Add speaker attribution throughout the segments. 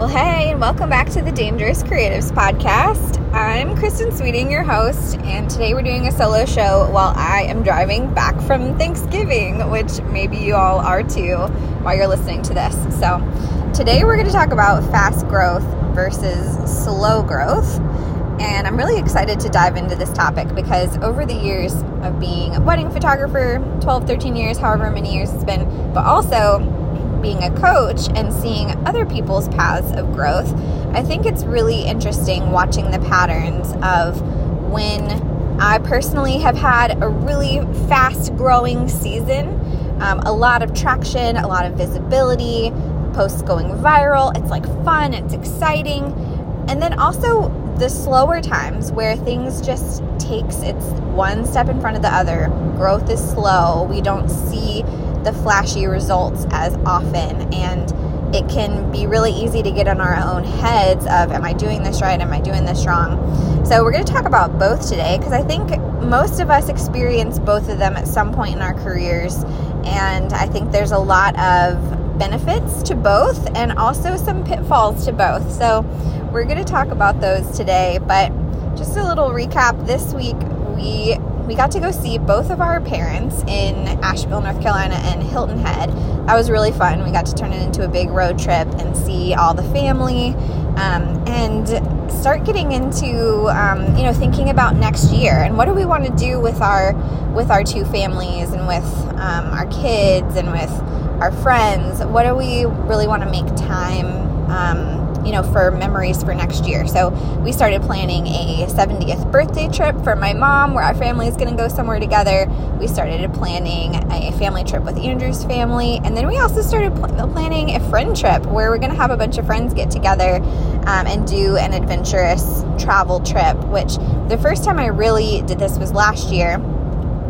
Speaker 1: Well, hey, and welcome back to the Dangerous Creatives Podcast. I'm Kristen Sweeting, your host, and today we're doing a solo show while I am driving back from Thanksgiving, which maybe you all are too while you're listening to this. So, today we're going to talk about fast growth versus slow growth. And I'm really excited to dive into this topic because over the years of being a wedding photographer 12, 13 years, however many years it's been, but also being a coach and seeing other people's paths of growth, I think it's really interesting watching the patterns of when I personally have had a really fast growing season, um, a lot of traction, a lot of visibility, posts going viral. It's like fun, it's exciting. And then also the slower times where things just takes it's one step in front of the other. Growth is slow. We don't see the flashy results as often and it can be really easy to get in our own heads of am i doing this right? Am i doing this wrong? So we're going to talk about both today because i think most of us experience both of them at some point in our careers and i think there's a lot of benefits to both and also some pitfalls to both. So we're going to talk about those today but just a little recap. This week we we got to go see both of our parents in Asheville, North Carolina, and Hilton Head. That was really fun. We got to turn it into a big road trip and see all the family um, and start getting into um, you know thinking about next year and what do we want to do with our with our two families and with um, our kids and with our friends. What do we really want to make time? You know, for memories for next year. So we started planning a 70th birthday trip for my mom where our family is going to go somewhere together. We started planning a family trip with Andrew's family. And then we also started pl- planning a friend trip where we're going to have a bunch of friends get together um, and do an adventurous travel trip, which the first time I really did this was last year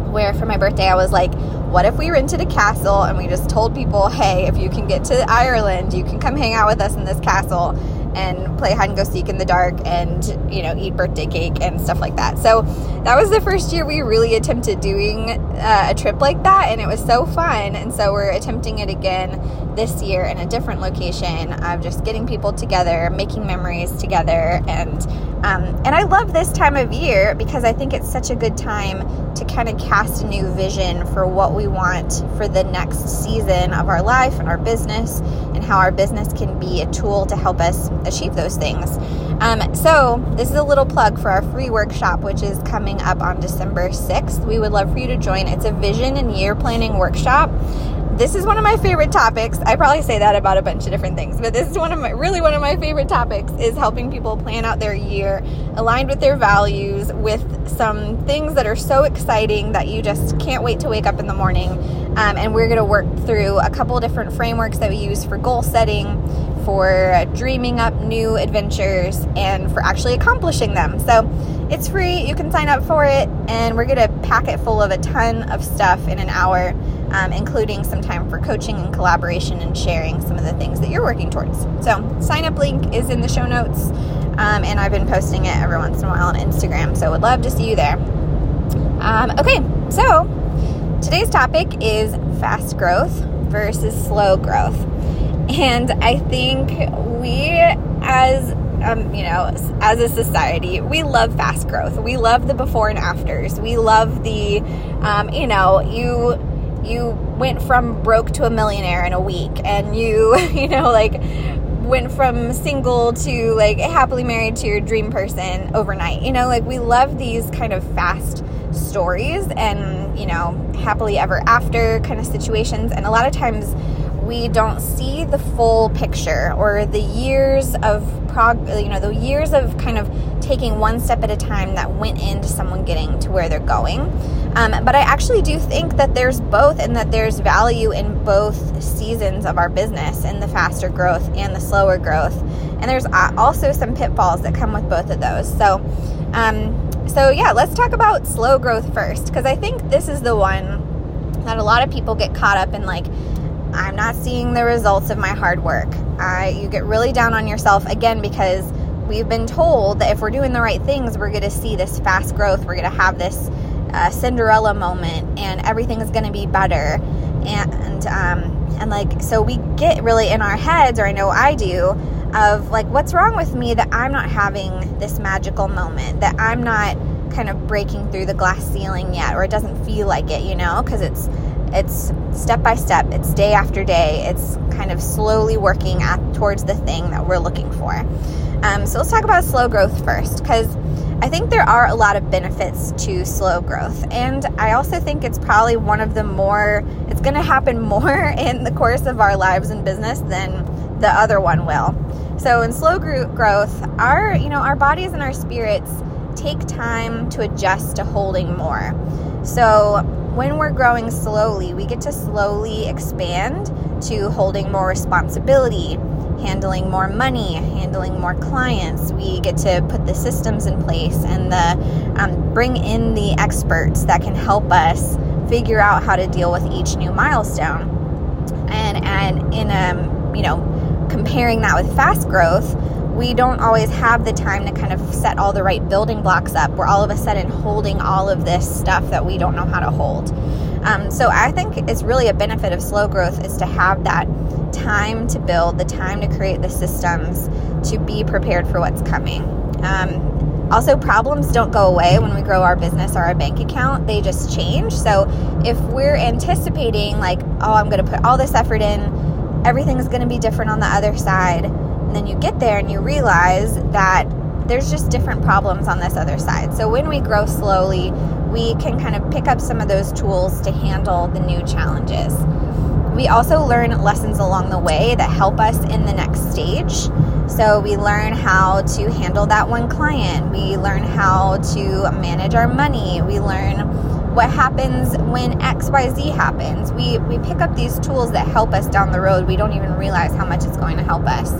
Speaker 1: where for my birthday I was like, what if we rented a castle and we just told people, hey, if you can get to Ireland, you can come hang out with us in this castle and play hide and go seek in the dark and you know eat birthday cake and stuff like that. So that was the first year we really attempted doing uh, a trip like that and it was so fun. And so we're attempting it again this year in a different location of just getting people together making memories together and um, and I love this time of year because I think it's such a good time to kind of cast a new vision for what we want for the next season of our life and our business and how our business can be a tool to help us achieve those things. Um, so, this is a little plug for our free workshop, which is coming up on December 6th. We would love for you to join. It's a vision and year planning workshop this is one of my favorite topics. I probably say that about a bunch of different things, but this is one of my really one of my favorite topics is helping people plan out their year aligned with their values with some things that are so exciting that you just can't wait to wake up in the morning. Um, and we're going to work through a couple different frameworks that we use for goal setting, for dreaming up new adventures, and for actually accomplishing them. So it's free. You can sign up for it, and we're going to pack it full of a ton of stuff in an hour um, including some time for coaching and collaboration and sharing some of the things that you're working towards. So, sign up link is in the show notes, um, and I've been posting it every once in a while on Instagram, so would love to see you there. Um, okay, so today's topic is fast growth versus slow growth. And I think we, as um, you know, as a society, we love fast growth. We love the before and afters. We love the, um, you know, you you went from broke to a millionaire in a week and you you know like went from single to like happily married to your dream person overnight. You know like we love these kind of fast stories and you know happily ever after kind of situations and a lot of times we don't see the full picture or the years of prog you know the years of kind of taking one step at a time that went into someone getting to where they're going um, but i actually do think that there's both and that there's value in both seasons of our business in the faster growth and the slower growth and there's also some pitfalls that come with both of those so um, so yeah let's talk about slow growth first because i think this is the one that a lot of people get caught up in like I'm not seeing the results of my hard work. I, you get really down on yourself again because we've been told that if we're doing the right things, we're going to see this fast growth. We're going to have this uh, Cinderella moment, and everything is going to be better. And um, and like so, we get really in our heads, or I know I do, of like what's wrong with me that I'm not having this magical moment, that I'm not kind of breaking through the glass ceiling yet or it doesn't feel like it, you know, because it's it's step by step, it's day after day, it's kind of slowly working at towards the thing that we're looking for. Um, so let's talk about slow growth first because I think there are a lot of benefits to slow growth. And I also think it's probably one of the more, it's going to happen more in the course of our lives and business than the other one will. So in slow growth, our, you know, our bodies and our spirits take time to adjust to holding more. So when we're growing slowly, we get to slowly expand to holding more responsibility, handling more money, handling more clients. We get to put the systems in place and the um, bring in the experts that can help us figure out how to deal with each new milestone. And and in um you know comparing that with fast growth, we don't always have the time to kind of set all the right building blocks up. We're all of a sudden holding all of this stuff that we don't know how to hold. Um, so I think it's really a benefit of slow growth is to have that time to build, the time to create the systems, to be prepared for what's coming. Um, also, problems don't go away when we grow our business or our bank account, they just change. So, if we're anticipating, like, oh, I'm going to put all this effort in, everything's going to be different on the other side, and then you get there and you realize that there's just different problems on this other side. So, when we grow slowly, we can kind of pick up some of those tools to handle the new challenges. We also learn lessons along the way that help us in the next stage. So we learn how to handle that one client. We learn how to manage our money. We learn what happens when XYZ happens. We we pick up these tools that help us down the road. We don't even realize how much it's going to help us.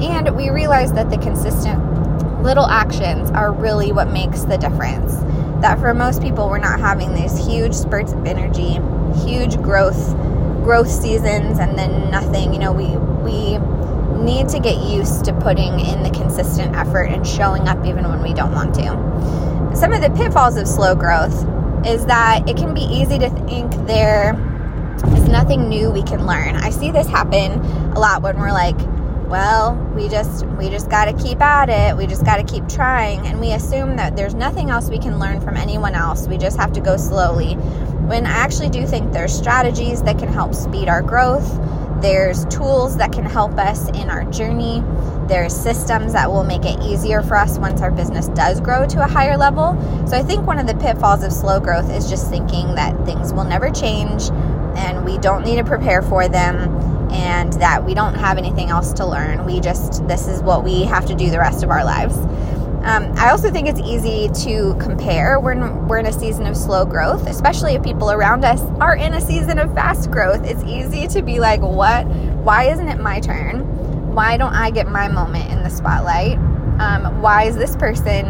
Speaker 1: And we realize that the consistent little actions are really what makes the difference. That for most people we're not having these huge spurts of energy, huge growth growth seasons and then nothing. You know, we we need to get used to putting in the consistent effort and showing up even when we don't want to. Some of the pitfalls of slow growth is that it can be easy to think there is nothing new we can learn. I see this happen a lot when we're like, well, we just we just got to keep at it. We just got to keep trying and we assume that there's nothing else we can learn from anyone else. We just have to go slowly when I actually do think there's strategies that can help speed our growth. There's tools that can help us in our journey. There's systems that will make it easier for us once our business does grow to a higher level. So I think one of the pitfalls of slow growth is just thinking that things will never change and we don't need to prepare for them and that we don't have anything else to learn. We just, this is what we have to do the rest of our lives. Um, I also think it's easy to compare. We're in, we're in a season of slow growth, especially if people around us are in a season of fast growth. It's easy to be like, what? Why isn't it my turn? Why don't I get my moment in the spotlight? Um, why is this person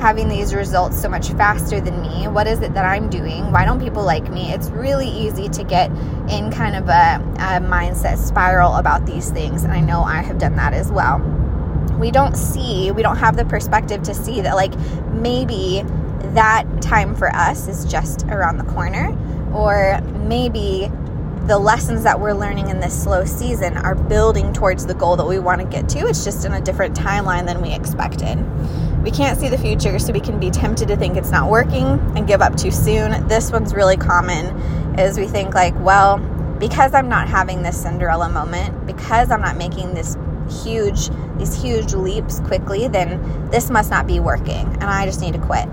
Speaker 1: having these results so much faster than me? What is it that I'm doing? Why don't people like me? It's really easy to get in kind of a, a mindset spiral about these things. And I know I have done that as well we don't see, we don't have the perspective to see that, like, maybe that time for us is just around the corner, or maybe the lessons that we're learning in this slow season are building towards the goal that we want to get to. It's just in a different timeline than we expected. We can't see the future, so we can be tempted to think it's not working and give up too soon. This one's really common is we think like, well, because I'm not having this Cinderella moment, because I'm not making this huge these huge leaps quickly, then this must not be working and I just need to quit.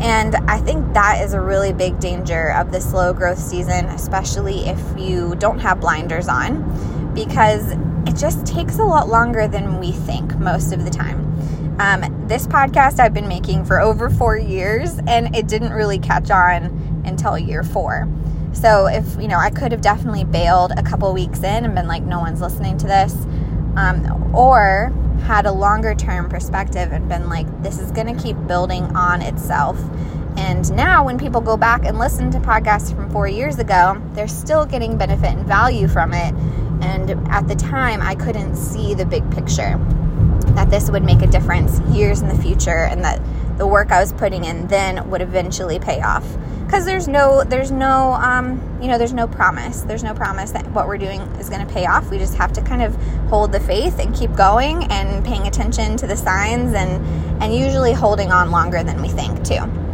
Speaker 1: And I think that is a really big danger of the slow growth season, especially if you don't have blinders on, because it just takes a lot longer than we think most of the time. Um, this podcast I've been making for over four years, and it didn't really catch on until year four. So, if you know, I could have definitely bailed a couple weeks in and been like, no one's listening to this um, or had a longer term perspective and been like, this is going to keep building on itself. And now, when people go back and listen to podcasts from four years ago, they're still getting benefit and value from it. And at the time, I couldn't see the big picture that this would make a difference years in the future and that the work I was putting in then would eventually pay off. because there's no there's no um, you know there's no promise. There's no promise that what we're doing is going to pay off. We just have to kind of hold the faith and keep going and paying attention to the signs and and usually holding on longer than we think too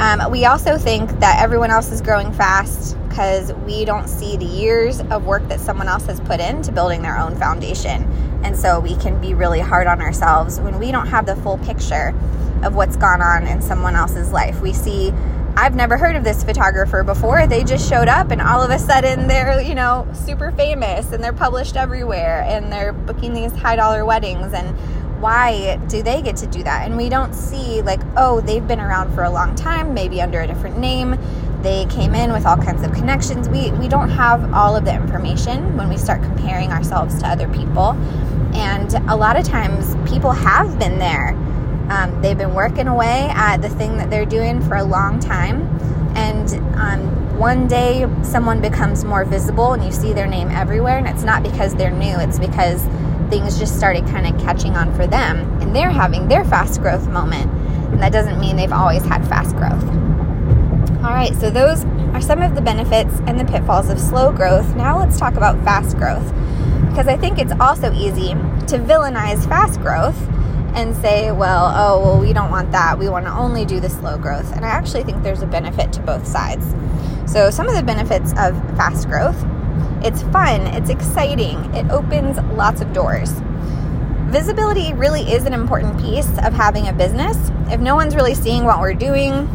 Speaker 1: um, we also think that everyone else is growing fast because we don't see the years of work that someone else has put into building their own foundation and so we can be really hard on ourselves when we don't have the full picture of what's gone on in someone else's life we see I've never heard of this photographer before. They just showed up and all of a sudden they're, you know, super famous and they're published everywhere and they're booking these high dollar weddings and why do they get to do that? And we don't see like, oh, they've been around for a long time, maybe under a different name. They came in with all kinds of connections. We we don't have all of the information when we start comparing ourselves to other people. And a lot of times people have been there um, they've been working away at the thing that they're doing for a long time. And um, one day someone becomes more visible and you see their name everywhere. And it's not because they're new, it's because things just started kind of catching on for them. And they're having their fast growth moment. And that doesn't mean they've always had fast growth. All right, so those are some of the benefits and the pitfalls of slow growth. Now let's talk about fast growth. Because I think it's also easy to villainize fast growth and say, well, oh, well, we don't want that. We want to only do the slow growth. And I actually think there's a benefit to both sides. So, some of the benefits of fast growth it's fun, it's exciting, it opens lots of doors. Visibility really is an important piece of having a business. If no one's really seeing what we're doing,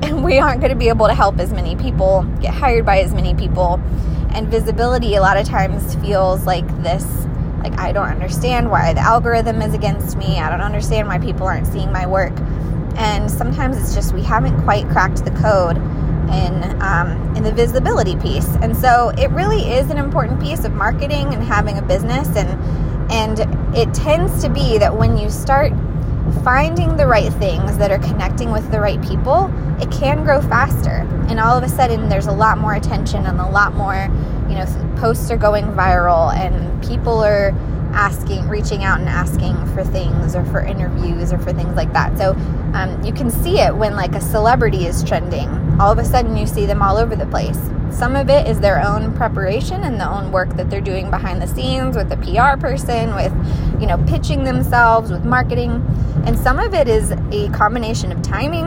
Speaker 1: we aren't going to be able to help as many people, get hired by as many people, and visibility a lot of times feels like this like, I don't understand why the algorithm is against me. I don't understand why people aren't seeing my work. And sometimes it's just we haven't quite cracked the code in um, in the visibility piece. And so it really is an important piece of marketing and having a business. And and it tends to be that when you start finding the right things that are connecting with the right people, it can grow faster. And all of a sudden, there's a lot more attention and a lot more, you know, posts are going viral and people are asking, reaching out and asking for things or for interviews or for things like that. So um, you can see it when like a celebrity is trending. All of a sudden, you see them all over the place. Some of it is their own preparation and the own work that they're doing behind the scenes with a PR person, with, you know, pitching themselves, with marketing. And some of it is a combination of timing,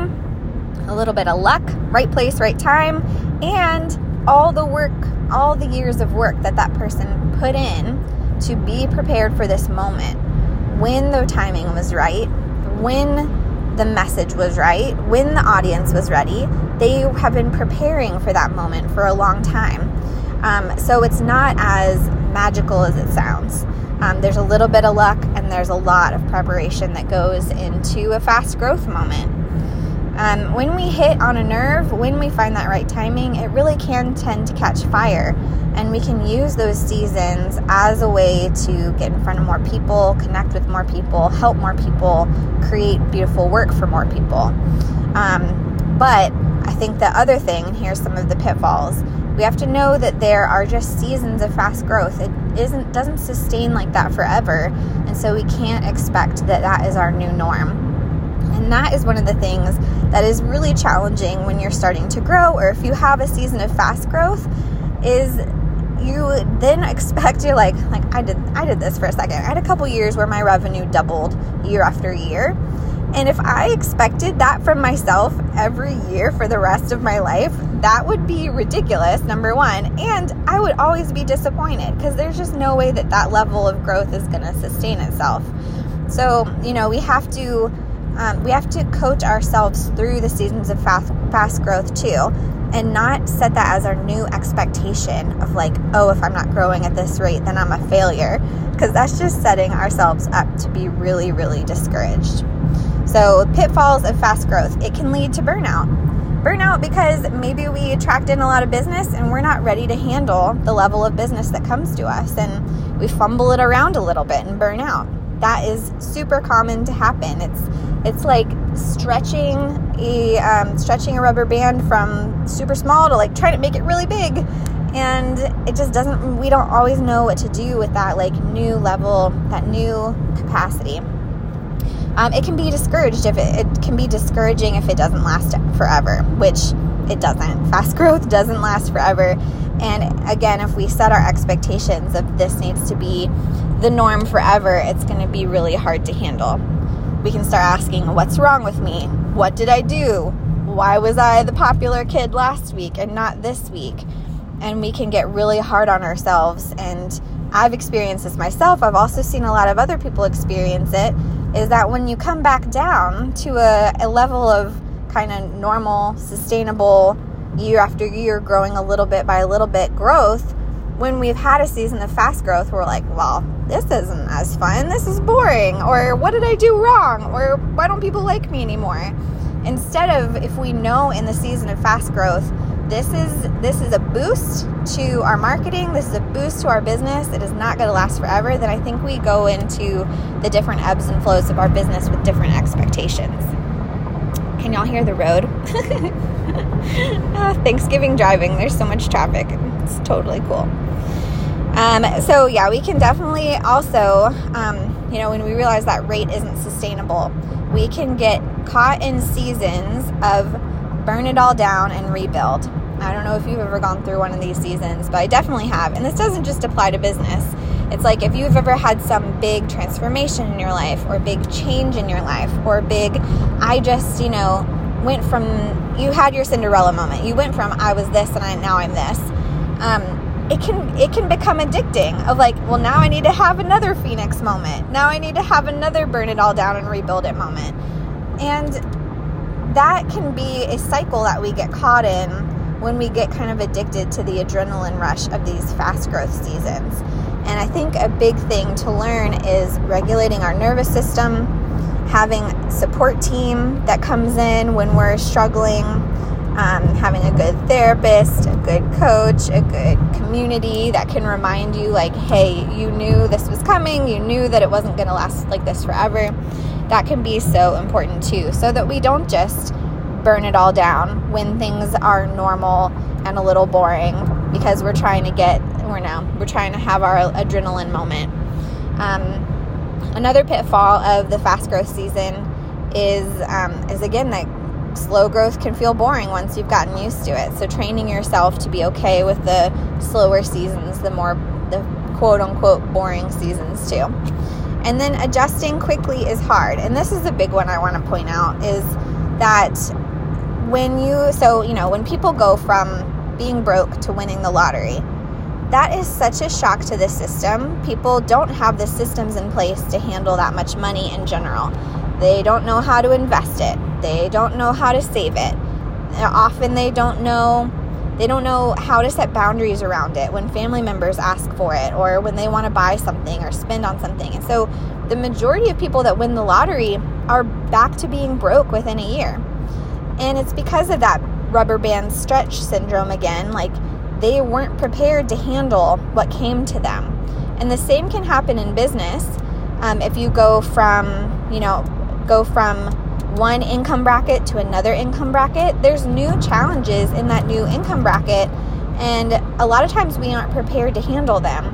Speaker 1: a little bit of luck, right place, right time, and all the work, all the years of work that that person put in to be prepared for this moment. When the timing was right, when the message was right, when the audience was ready. They have been preparing for that moment for a long time. Um, so it's not as magical as it sounds. Um, there's a little bit of luck and there's a lot of preparation that goes into a fast growth moment. Um, when we hit on a nerve, when we find that right timing, it really can tend to catch fire. And we can use those seasons as a way to get in front of more people, connect with more people, help more people, create beautiful work for more people. Um, but I think the other thing, and here's some of the pitfalls, we have to know that there are just seasons of fast growth. It isn't doesn't sustain like that forever, and so we can't expect that that is our new norm. And that is one of the things that is really challenging when you're starting to grow or if you have a season of fast growth is you then expect you're like like I did I did this for a second. I had a couple years where my revenue doubled year after year. And if I expected that from myself every year for the rest of my life, that would be ridiculous, number one. And I would always be disappointed because there's just no way that that level of growth is going to sustain itself. So, you know, we have to um, we have to coach ourselves through the seasons of fast, fast growth too and not set that as our new expectation of like oh if i'm not growing at this rate then i'm a failure because that's just setting ourselves up to be really really discouraged. So pitfalls of fast growth it can lead to burnout. Burnout because maybe we attract in a lot of business and we're not ready to handle the level of business that comes to us and we fumble it around a little bit and burn out. That is super common to happen. It's it's like stretching a um, stretching a rubber band from super small to like trying to make it really big, and it just doesn't. We don't always know what to do with that like new level, that new capacity. Um, it can be discouraged if it, it can be discouraging if it doesn't last forever, which it doesn't. Fast growth doesn't last forever. And again, if we set our expectations of this needs to be the norm forever, it's going to be really hard to handle. We can start asking, What's wrong with me? What did I do? Why was I the popular kid last week and not this week? And we can get really hard on ourselves. And I've experienced this myself. I've also seen a lot of other people experience it. Is that when you come back down to a, a level of kind of normal, sustainable, year after year, growing a little bit by a little bit growth, when we've had a season of fast growth, we're like, well, this isn't as fun. This is boring. Or what did I do wrong? Or why don't people like me anymore? Instead of if we know in the season of fast growth, this is this is a boost to our marketing, this is a boost to our business. It is not going to last forever. Then I think we go into the different ebbs and flows of our business with different expectations. Can y'all hear the road? uh, Thanksgiving driving, there's so much traffic. It's totally cool. Um, so, yeah, we can definitely also, um, you know, when we realize that rate isn't sustainable, we can get caught in seasons of burn it all down and rebuild. I don't know if you've ever gone through one of these seasons, but I definitely have. And this doesn't just apply to business. It's like if you've ever had some big transformation in your life, or big change in your life, or big, I just, you know, went from, you had your Cinderella moment. You went from, I was this and I, now I'm this. Um, it can it can become addicting of like well now i need to have another phoenix moment. Now i need to have another burn it all down and rebuild it moment. And that can be a cycle that we get caught in when we get kind of addicted to the adrenaline rush of these fast growth seasons. And I think a big thing to learn is regulating our nervous system, having support team that comes in when we're struggling, um, having a good therapist, a good coach, a good community that can remind you, like, hey, you knew this was coming, you knew that it wasn't going to last like this forever. That can be so important too, so that we don't just burn it all down when things are normal and a little boring because we're trying to get we're now we're trying to have our adrenaline moment um, another pitfall of the fast growth season is um, is again that slow growth can feel boring once you've gotten used to it so training yourself to be okay with the slower seasons the more the quote unquote boring seasons too and then adjusting quickly is hard and this is a big one i want to point out is that when you so you know when people go from being broke to winning the lottery. That is such a shock to the system. People don't have the systems in place to handle that much money in general. They don't know how to invest it. They don't know how to save it. Often they don't know they don't know how to set boundaries around it when family members ask for it or when they want to buy something or spend on something. And so the majority of people that win the lottery are back to being broke within a year. And it's because of that rubber band stretch syndrome again. Like they weren't prepared to handle what came to them. And the same can happen in business. Um, if you go from, you know, go from one income bracket to another income bracket, there's new challenges in that new income bracket. And a lot of times we aren't prepared to handle them.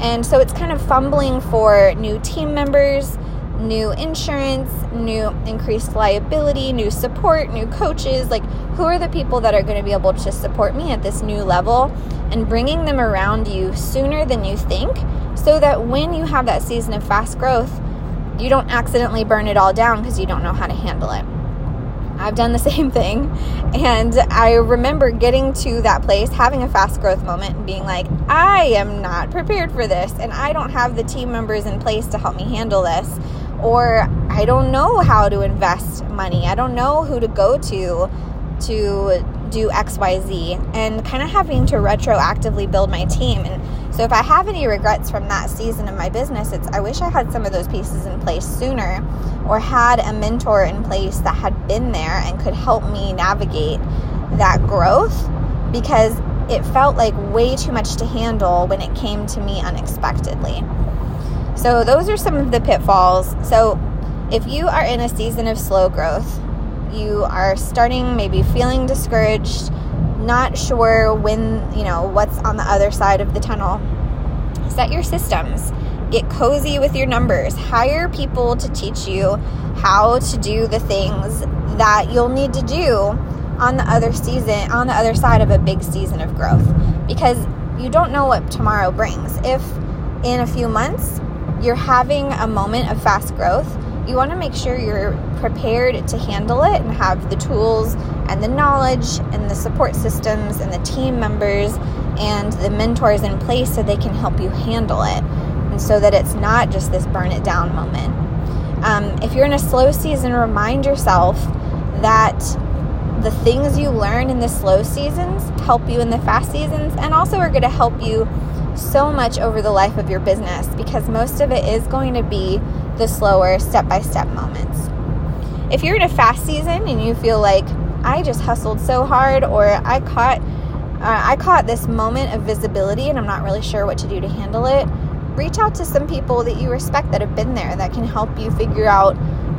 Speaker 1: And so it's kind of fumbling for new team members, new insurance, new increased liability, new support, new coaches. Like, who are the people that are going to be able to support me at this new level and bringing them around you sooner than you think so that when you have that season of fast growth, you don't accidentally burn it all down because you don't know how to handle it. I've done the same thing. And I remember getting to that place, having a fast growth moment, and being like, I am not prepared for this. And I don't have the team members in place to help me handle this or I don't know how to invest money. I don't know who to go to to do XYZ and kind of having to retroactively build my team. And so if I have any regrets from that season of my business, it's I wish I had some of those pieces in place sooner or had a mentor in place that had been there and could help me navigate that growth because it felt like way too much to handle when it came to me unexpectedly. So, those are some of the pitfalls. So, if you are in a season of slow growth, you are starting maybe feeling discouraged, not sure when, you know, what's on the other side of the tunnel, set your systems. Get cozy with your numbers. Hire people to teach you how to do the things that you'll need to do on the other season, on the other side of a big season of growth because you don't know what tomorrow brings. If in a few months you're having a moment of fast growth, you want to make sure you're prepared to handle it and have the tools and the knowledge and the support systems and the team members and the mentors in place so they can help you handle it and so that it's not just this burn it down moment. Um, if you're in a slow season, remind yourself that the things you learn in the slow seasons help you in the fast seasons and also are going to help you so much over the life of your business because most of it is going to be the slower step by step moments. If you're in a fast season and you feel like I just hustled so hard or I caught uh, I caught this moment of visibility and I'm not really sure what to do to handle it, reach out to some people that you respect that have been there that can help you figure out,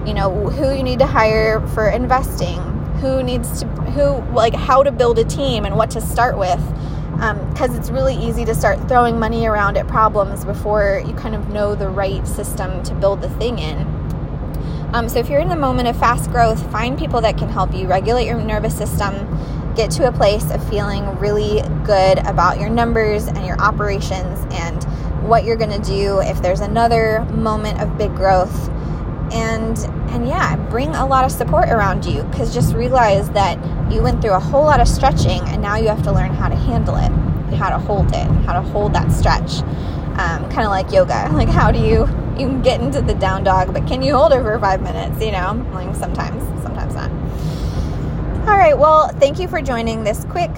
Speaker 1: you know, who you need to hire for investing, who needs to who like how to build a team and what to start with because um, it's really easy to start throwing money around at problems before you kind of know the right system to build the thing in. Um, so, if you're in the moment of fast growth, find people that can help you regulate your nervous system, get to a place of feeling really good about your numbers and your operations and what you're going to do if there's another moment of big growth and and yeah bring a lot of support around you because just realize that you went through a whole lot of stretching and now you have to learn how to handle it how to hold it how to hold that stretch. Um, kind of like yoga like how do you you can get into the down dog but can you hold it for five minutes you know? Like sometimes sometimes not. All right well thank you for joining this quick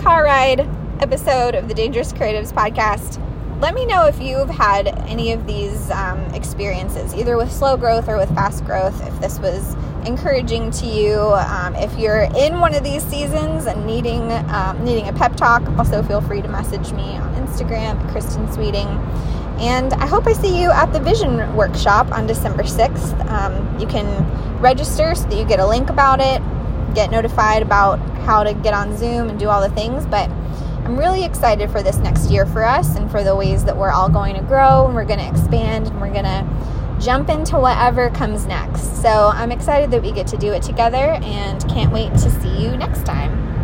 Speaker 1: car ride episode of the dangerous creatives podcast let me know if you've had any of these um, experiences, either with slow growth or with fast growth, if this was encouraging to you. Um, if you're in one of these seasons and needing um, needing a pep talk, also feel free to message me on Instagram Kristen Sweeting. And I hope I see you at the Vision Workshop on December 6th. Um, you can register so that you get a link about it, get notified about how to get on Zoom and do all the things. But I'm really excited for this next year for us and for the ways that we're all going to grow and we're going to expand and we're going to jump into whatever comes next. So I'm excited that we get to do it together and can't wait to see you next time.